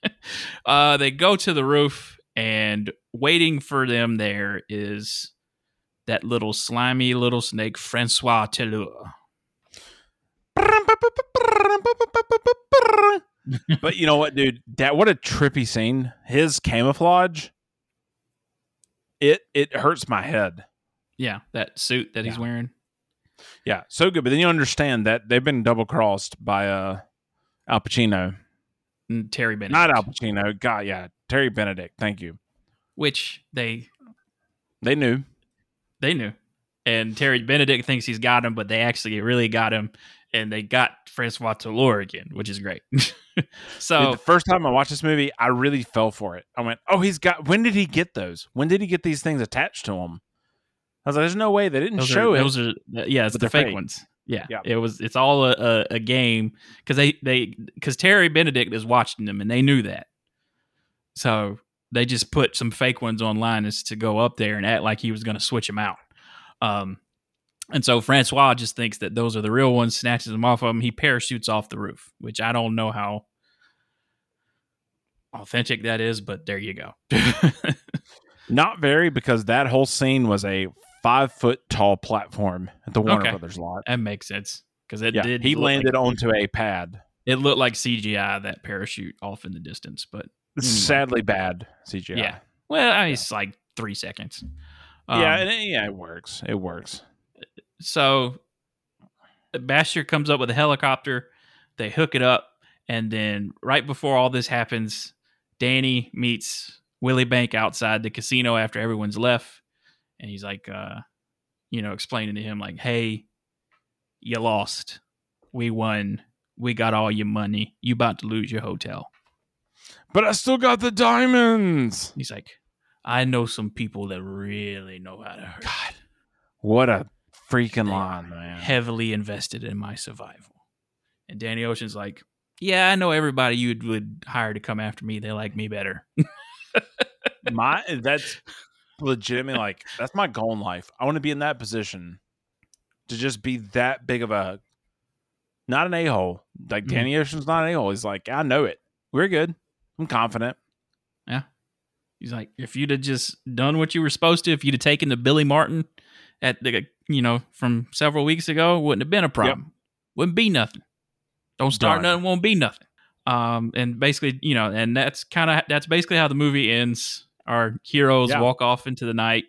uh, they go to the roof, and waiting for them there is that little slimy little snake, Francois Toulour. but you know what, dude? That what a trippy scene. His camouflage. It it hurts my head. Yeah, that suit that he's wearing. Yeah, so good. But then you understand that they've been double crossed by uh Al Pacino. And Terry Benedict. Not Al Pacino. God, yeah. Terry Benedict. Thank you. Which they They knew. they knew. And Terry Benedict thinks he's got him, but they actually really got him. And they got Francois Toulour again, which is great. so Dude, the first time I watched this movie, I really fell for it. I went, "Oh, he's got. When did he get those? When did he get these things attached to him?" I was like, "There's no way they didn't those show are, it." Those are yeah, it's the fake, fake. ones. Yeah, Yeah. it was. It's all a, a, a game because they they because Terry Benedict is watching them and they knew that, so they just put some fake ones online as to go up there and act like he was going to switch them out. Um, and so Francois just thinks that those are the real ones, snatches them off of him. He parachutes off the roof, which I don't know how authentic that is, but there you go. Not very, because that whole scene was a five foot tall platform at the Warner Okay. Brothers lot. that makes sense because it Yeah, did. he landed like- onto a pad. It looked like CGI that parachute off in the distance, but Anyway. Sadly bad CGI. Yeah. well, I mean, it's like three seconds. Um, yeah, and it, yeah, it works. It works. So Basher comes up with a helicopter. They hook it up, and then right before all this happens, Danny meets Willie Bank outside the casino after everyone's left, and he's like, uh, you know, explaining to him like, "Hey, you lost. We won. We got all your money. You about to lose your hotel." But I still got the diamonds. He's like, "I know some people that really know how to hurt." God, what a freaking line, man. heavily invested in my survival. And Danny Ocean's like, yeah, I know everybody you would hire to come after me. They like me better. my that's legitimately like that's my goal in life. I want to be in that position to just be that big of a not an a hole. Like Mhm. Danny Ocean's not an a hole. He's like, I know it. We're good. I'm confident. Yeah. He's like, if you'd have just done what you were supposed to, if you'd have taken the Billy Martin at the, you know, from several weeks ago, wouldn't have been a problem. Wouldn't be nothing. Don't start nothing, won't be nothing. Um, and basically, you know, and that's kind of that's basically how the movie ends. Our heroes Yeah. walk off into the night.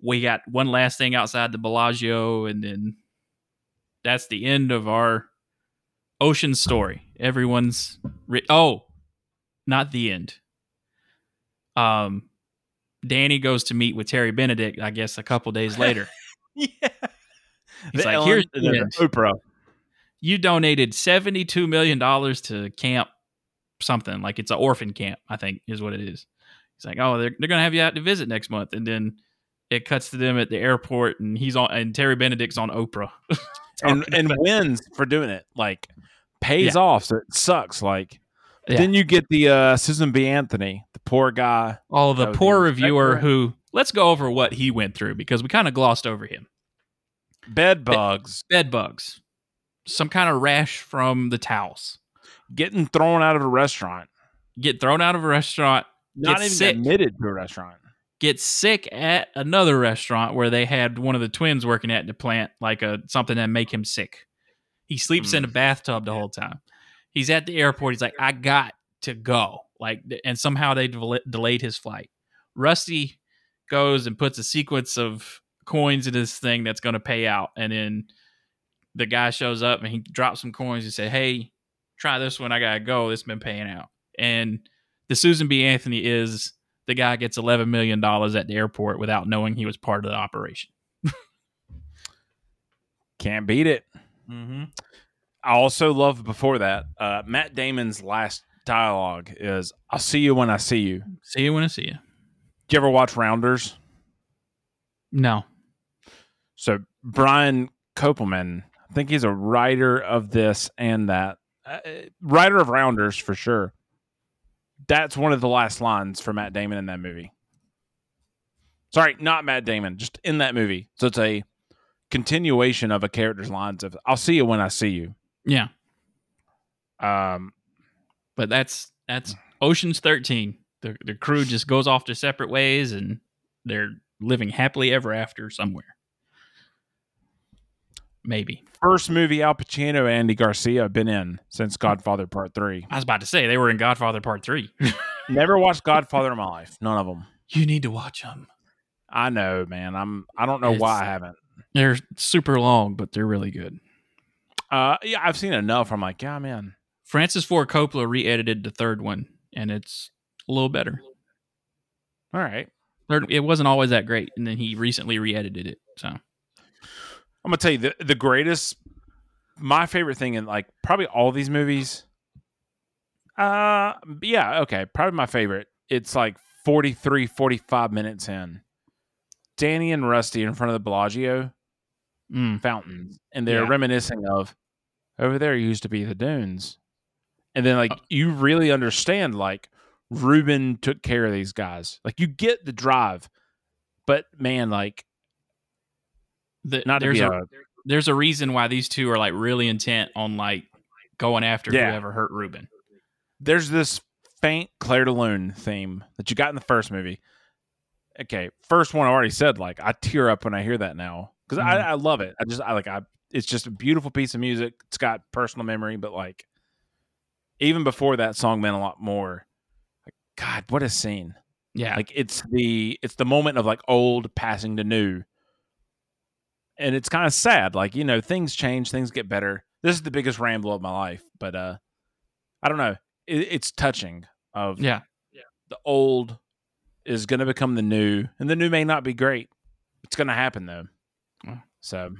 We got one last thing outside the Bellagio, and then that's the end of our ocean story. Everyone's ri- oh, not the end. Um, Danny goes to meet with Terry Benedict, I guess, a couple days later. Yeah. He's The like, Ellen- "Here's the-. Oprah. you donated $72 million to camp something like it's an orphan camp i think is what it is he's like oh they're, they're gonna have you out to visit next month and then it cuts to them at the airport and he's on and terry benedict's on oprah and and wins for doing it. Like pays Yeah. off, so it sucks. Like Yeah. then you get the uh Susan B. Anthony, the poor guy. all the poor reviewer who let's go over what he went through because we kind of glossed over him Bed bugs bed bugs some kind of rash from the towels getting thrown out of a restaurant. get thrown out of a restaurant Not even sick. admitted to a restaurant. Get sick at another restaurant where they had one of the twins working at the plant, like a something that make him sick. He sleeps in a hmm. bathtub the whole time. He's at the airport. He's like, I got to go. Like, and somehow they del- delayed his flight. Rusty goes and puts a sequence of coins in this thing that's going to pay out, and then the guy shows up and he drops some coins and say, "Hey, try this one. I gotta go. It's been paying out." And the Susan B. Anthony is the guy gets eleven million dollars at the airport without knowing he was part of the operation. Can't beat it. Mm-hmm. I also love before that uh, Matt Damon's last dialogue is "I'll see you when I see you." See you when I see you. Did you ever watch Rounders? No. So Brian Koppelman, I think he's a writer of this and that, uh, writer of Rounders for sure. That's one of the last lines for Matt Damon in that movie. Sorry, not Matt Damon, just in that movie. So it's a continuation of a character's lines of "I'll see you when I see you." Yeah, Um, but that's that's Ocean's Thirteen. The the crew just goes off to separate ways, and they're living happily ever after somewhere. Maybe first movie Al Pacino and Andy Garcia have been in since Godfather Part Three. I was about to say they were in Godfather Part Three. Never watched Godfather in my life. None of them. you need to watch them. I know, man. I'm. I don't know why I haven't. They're super long, but they're really good. Uh, yeah, I've seen enough. I'm like, yeah, I'm. Francis Ford Coppola re-edited the third one, and it's a little better. All right. It wasn't always that great, and then he recently re-edited it. So I'm gonna tell you the the greatest, my favorite thing in like probably all these movies. Uh, yeah, okay, probably my favorite. It's like 43, 45 minutes in. Danny and Rusty in front of the Bellagio mm, fountains, and they're Yeah. reminiscing of over there used to be the dunes, and then like you really understand like Reuben took care of these guys. Like you get the drive, but man, like the, not there's a, a there's a reason why these two are like really intent on like going after Yeah. whoever hurt Reuben. there's this faint Clair de Lune theme that you got in the first movie. Okay, first one I already said like I tear up when I hear that now because I, Mhm. I love it. I just I like I it's just a beautiful piece of music. It's got personal memory, but like even before that song meant a lot more. Like God, what a scene! Yeah, Like it's the it's the moment of like old passing to new, and it's kind of sad. Like you know things change, things get better. This is the biggest ramble of my life, but uh, I don't know. It, it's touching. Of yeah, yeah, the old is going to become the new, and the new may not be great. It's going to happen though. Well. So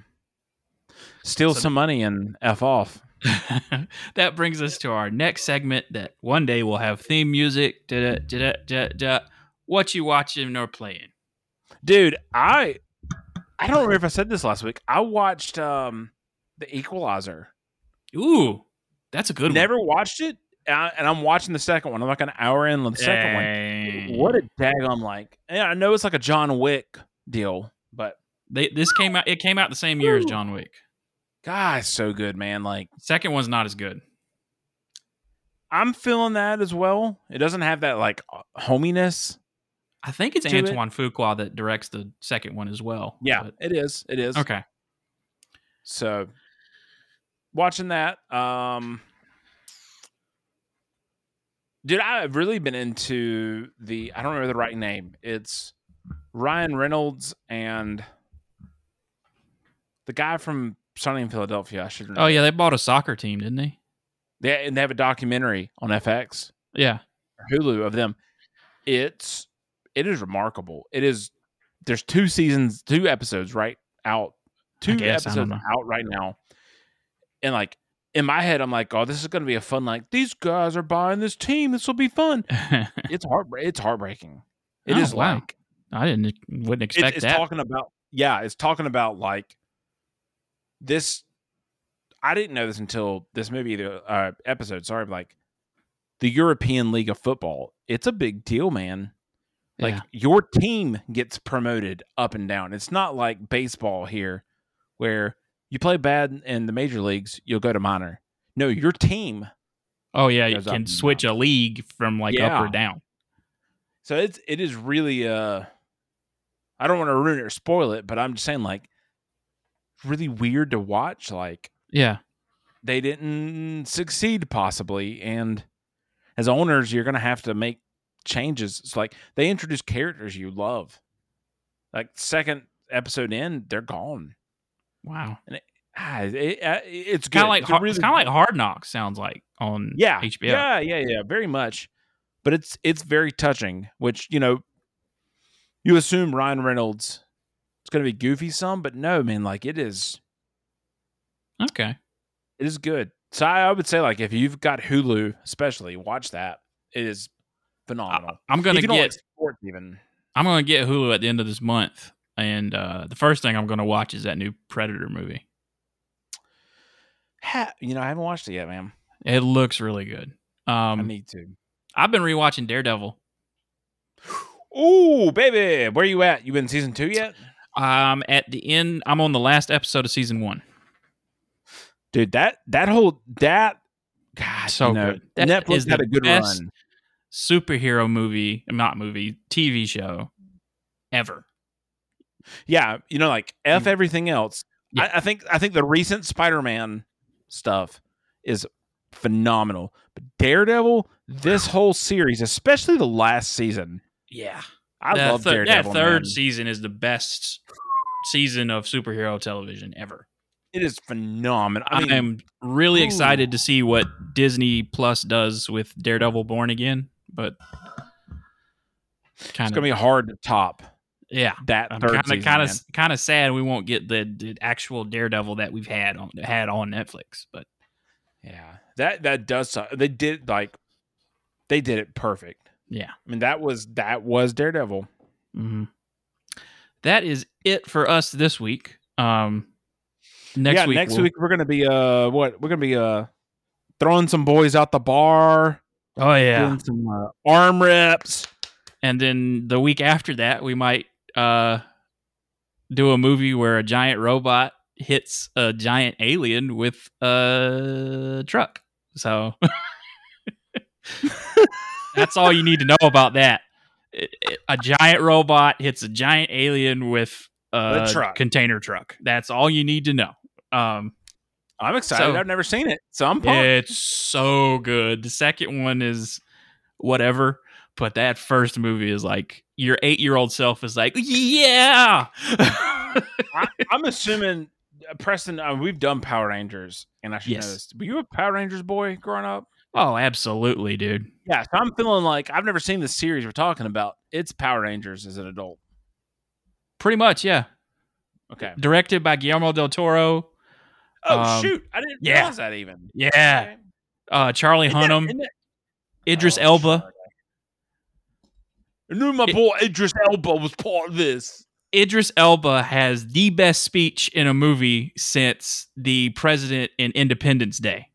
steal So- some money and f off. that brings us to our next segment. That one day we'll have theme music. Da, da, da, da, da. What you watching or playing? dude i i don't remember if i said this last week i watched um the equalizer Ooh, that's a good one. never watched it and, I, and i'm watching the second one i'm like an hour in on the one. second one Dang. what a daggone like yeah i know it's like a john wick deal but They, this came out. It came out the same year as John Wick. God it's so good man like Second one's not as good. i'm feeling that as well it doesn't have that like hominess I think it's To it. Antoine Fuqua that directs the second one as well. yeah but- it is it is okay. So watching that, um dude, I've really been into the I don't remember the right name. It's Ryan Reynolds and the guy from Sunny in Philadelphia. I should Oh yeah, they bought a soccer team, didn't they? They and they have a documentary on FX Yeah. Hulu of them. It's it is remarkable. It is there's two seasons, two episodes right out. Two guess, episodes out right now. And like in my head, I'm like, oh, this is gonna be a fun, like, these guys are buying this team. This will be fun. It's heart it's heartbreaking. It Oh, is wow. like I didn't wouldn't expect it's that. talking about yeah, it's talking about like this I didn't know this until this movie the uh, episode, sorry, but like the European League of Football. It's a big deal, man. Like Yeah. your team gets promoted up and down. It's not like baseball here where you play bad in the major leagues, you'll go to minor. No, your team. oh yeah, you can switch a league from like up or down. So it's it is really uh I don't want to ruin it or spoil it, but I'm just saying like really weird to watch. Like Yeah. they didn't succeed possibly, and as owners, you're gonna have to make changes. It's like they introduce characters you love. Like second episode in, they're gone. Wow. Ah, it, uh, it's Kind of like It's really it's kind of like Hard Knocks sounds like on yeah HBO. yeah yeah yeah very much but it's it's very touching which you know you assume ryan reynolds it's going to be goofy some but no man like it is Okay. it is good so I, I would say like if you've got hulu especially watch that it is phenomenal I'm gonna if like get sports even I'm gonna get Hulu at the end of this month, and uh, the first thing I'm gonna watch is that new Predator movie. ha, you know i haven't watched it yet man It looks really good. i Um, need to I've been rewatching Daredevil. Ooh, baby where you at you been season two yet Um, at the end, I'm on the last episode of season one. dude that that whole that God, So good. That Netflix is had a good run. Superhero movie, not movie, TV show ever. Yeah, you know, like f everything else. Yeah. I, I think I think the recent Spider-Man stuff is phenomenal, but Daredevil, this whole series, especially the last season, Yeah, I that love thir- Daredevil. That third man. season is the best season of superhero television ever. it is phenomenal. I I am really ooh. excited to see what Disney Plus does with Daredevil Born Again, but it's gonna be hard to top yeah. that I'm kind of season. kind of kind of sad we won't get the, the actual Daredevil that we've had on had on Netflix, but yeah, that that does. suck. They did like they did it perfect. Yeah. I mean, that was that was Daredevil. hmm That is it for us this week. Um, next yeah, week, next we'll- week we're gonna be uh what we're gonna be uh throwing some boys out the bar, Oh yeah, doing some uh, arm reps. and then the week after that, we might uh do a movie where a giant robot hits a giant alien with a truck. So that's all you need to know about that. It- it- A giant robot hits a giant alien with a, A truck. container truck. That's all you need to know. Um, I'm excited. So- I've never seen it, so I'm pumped. It's so good. The second one is whatever, but that first movie is like your eight year old self is like, yeah. I, I'm assuming uh, Preston. Uh, we've done Power Rangers, and I should Yes. know this. Were you a Power Rangers boy growing up? Oh, absolutely, dude. Yeah. So I'm feeling like I've never seen the series we're talking about. It's Power Rangers as an adult. Pretty much, yeah. Okay. Directed by Guillermo del Toro. Oh Um, shoot! I didn't yeah. realize that even. Yeah. Okay. Uh, Charlie Isn't Hunnam, that- Idris Oh, Elba. sure. I knew my It- boy Idris Elba was part of this. Idris Elba has the best speech in a movie since the president in Independence Day.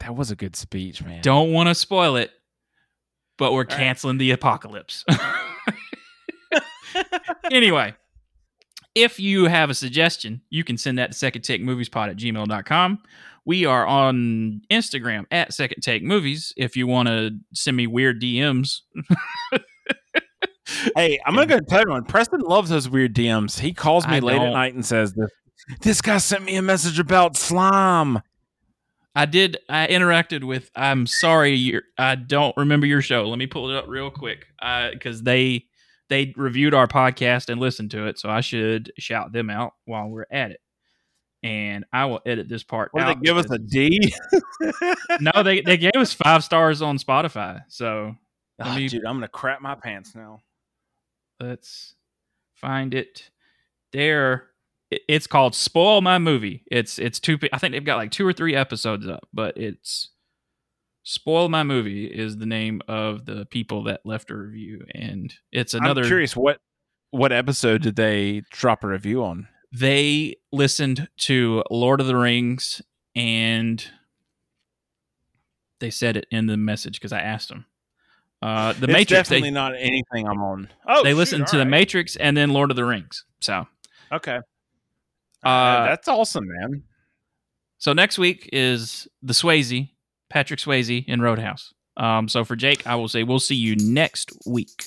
That was a good speech, man. Don't want to spoil it, but we're right. canceling the apocalypse. anyway, if you have a suggestion, you can send that to second take moviespod at gmail.com. We are on Instagram at second take movies. If you want to send me weird DMs, Hey, I'm gonna go tell everyone. Preston loves those weird DMs. He calls me I late at don't. night and says this. This guy sent me a message about slime. I did. I interacted with. I'm sorry, you're, I don't remember your show. Let me pull it up real quick because they they reviewed our podcast and listened to it, so I should shout them out while we're at it. And I will edit this part. What did out they give us a D? no, they they gave us five stars on Spotify. So Ah, me- dude, I'm gonna crap my pants now. let's find it. There, it's called "Spoil My Movie." It's it's two. I think they've got like two or three episodes up, but it's "Spoil My Movie" is the name of the people that left a review, and it's another. I'm curious what what episode did they drop a review on? They listened to Lord of the Rings, and they said it in the message because I asked them. Uh, the it's Matrix. They, definitely not anything I'm on. Oh, they shoot, listened to all the. Matrix and then Lord of the Rings. So Okay, uh, that's awesome, man. So next week is the Swayze, Patrick Swayze in Roadhouse. Um, so for Jake, I will say we'll see you next week.